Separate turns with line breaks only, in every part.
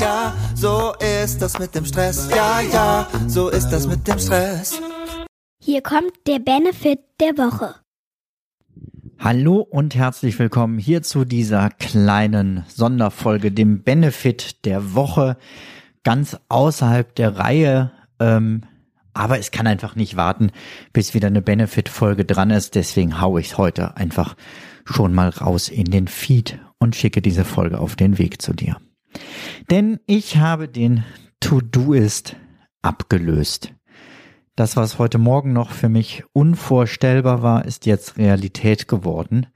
ja, so ist das mit dem Stress. Ja, ja, so ist das mit dem Stress.
Hier kommt der Benefit der Woche.
Hallo und herzlich willkommen hier zu dieser kleinen Sonderfolge, dem Benefit der Woche, ganz außerhalb der Reihe. Ähm, aber es kann einfach nicht warten, bis wieder eine Benefit-Folge dran ist. Deswegen haue ich heute einfach schon mal raus in den Feed und schicke diese Folge auf den Weg zu dir. Denn ich habe den To-Do-Ist abgelöst. Das, was heute Morgen noch für mich unvorstellbar war, ist jetzt Realität geworden.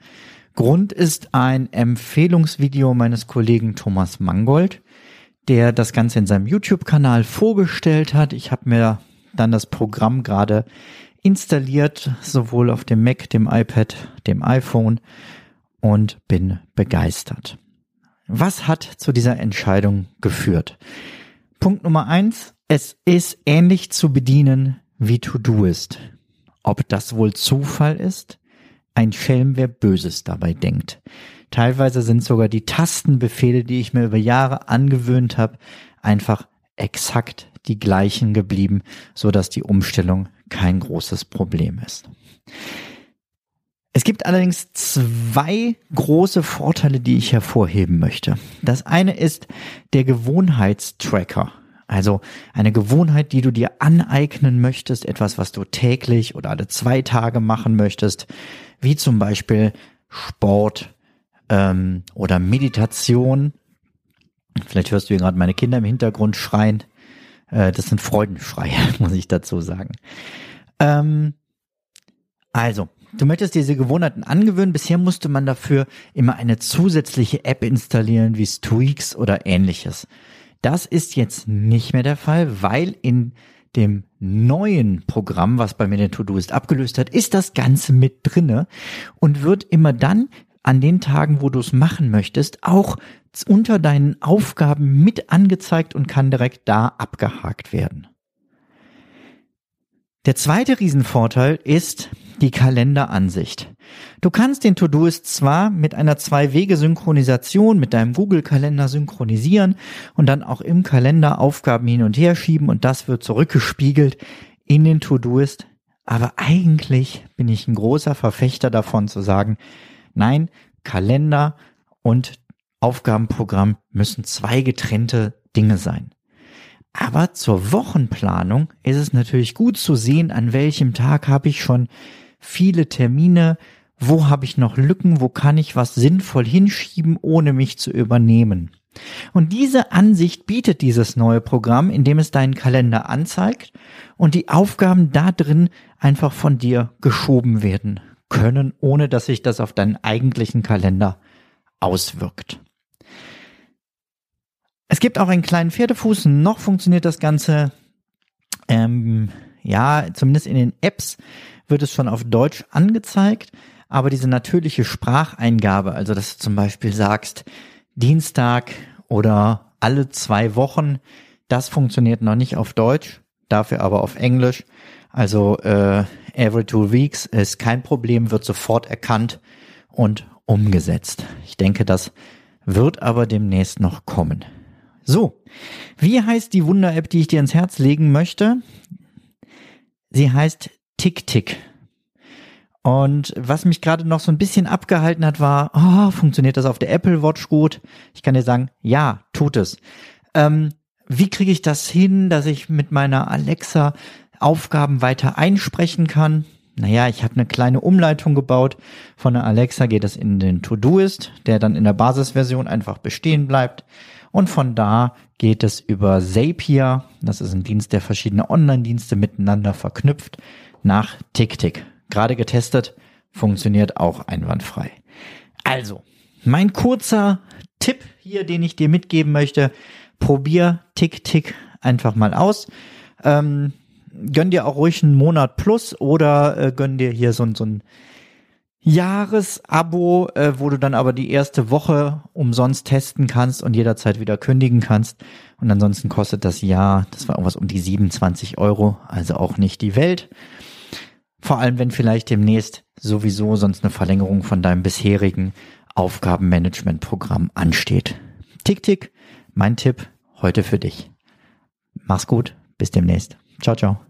Grund ist ein Empfehlungsvideo meines Kollegen Thomas Mangold, der das Ganze in seinem YouTube-Kanal vorgestellt hat. Ich habe mir dann das Programm gerade installiert, sowohl auf dem Mac, dem iPad, dem iPhone und bin begeistert. Was hat zu dieser Entscheidung geführt? Punkt Nummer eins, es ist ähnlich zu bedienen wie To-Do ist. Ob das wohl Zufall ist? Ein Schelm, wer Böses dabei denkt. Teilweise sind sogar die Tastenbefehle, die ich mir über Jahre angewöhnt habe, einfach exakt die gleichen geblieben, so dass die Umstellung kein großes Problem ist. Es gibt allerdings zwei große Vorteile, die ich hervorheben möchte. Das eine ist der Gewohnheitstracker. Also eine Gewohnheit, die du dir aneignen möchtest, etwas, was du täglich oder alle zwei Tage machen möchtest, wie zum Beispiel Sport ähm, oder Meditation. Vielleicht hörst du hier gerade meine Kinder im Hintergrund schreien. Äh, das sind Freudenschreie, muss ich dazu sagen. Ähm, also, du möchtest diese Gewohnheiten angewöhnen. Bisher musste man dafür immer eine zusätzliche App installieren, wie Streaks oder ähnliches. Das ist jetzt nicht mehr der Fall, weil in dem neuen Programm, was bei mir den To-Do ist abgelöst hat, ist das Ganze mit drinne und wird immer dann an den Tagen, wo du es machen möchtest, auch unter deinen Aufgaben mit angezeigt und kann direkt da abgehakt werden. Der zweite Riesenvorteil ist die Kalenderansicht. Du kannst den To-Doist zwar mit einer Zwei-Wege-Synchronisation mit deinem Google-Kalender synchronisieren und dann auch im Kalender Aufgaben hin und her schieben und das wird zurückgespiegelt in den To-Doist, aber eigentlich bin ich ein großer Verfechter davon zu sagen, nein, Kalender und Aufgabenprogramm müssen zwei getrennte Dinge sein. Aber zur Wochenplanung ist es natürlich gut zu sehen, an welchem Tag habe ich schon viele Termine, wo habe ich noch Lücken, wo kann ich was sinnvoll hinschieben, ohne mich zu übernehmen. Und diese Ansicht bietet dieses neue Programm, indem es deinen Kalender anzeigt und die Aufgaben da drin einfach von dir geschoben werden können, ohne dass sich das auf deinen eigentlichen Kalender auswirkt. Es gibt auch einen kleinen Pferdefuß. Noch funktioniert das Ganze. Ähm, ja, zumindest in den Apps wird es schon auf Deutsch angezeigt. Aber diese natürliche Spracheingabe, also dass du zum Beispiel sagst, Dienstag oder alle zwei Wochen, das funktioniert noch nicht auf Deutsch, dafür aber auf Englisch. Also äh, every two weeks ist kein Problem, wird sofort erkannt und umgesetzt. Ich denke, das wird aber demnächst noch kommen. So, wie heißt die Wunder-App, die ich dir ins Herz legen möchte? Sie heißt TickTick. Und was mich gerade noch so ein bisschen abgehalten hat, war, oh, funktioniert das auf der Apple Watch gut? Ich kann dir sagen, ja, tut es. Ähm, wie kriege ich das hin, dass ich mit meiner Alexa Aufgaben weiter einsprechen kann? Naja, ich habe eine kleine Umleitung gebaut. Von der Alexa geht es in den To-Do-Ist, der dann in der Basisversion einfach bestehen bleibt. Und von da geht es über Zapier, das ist ein Dienst, der verschiedene Online-Dienste miteinander verknüpft, nach TickTick. Gerade getestet, funktioniert auch einwandfrei. Also, mein kurzer Tipp hier, den ich dir mitgeben möchte, probier TickTick einfach mal aus. Ähm, gönn dir auch ruhig einen Monat plus oder äh, gönn dir hier so, so ein Jahresabo, äh, wo du dann aber die erste Woche umsonst testen kannst und jederzeit wieder kündigen kannst. Und ansonsten kostet das Jahr, das war irgendwas um die 27 Euro, also auch nicht die Welt. Vor allem, wenn vielleicht demnächst sowieso sonst eine Verlängerung von deinem bisherigen Aufgabenmanagementprogramm ansteht. Tick, tick, mein Tipp heute für dich. Mach's gut, bis demnächst. Ciao, ciao.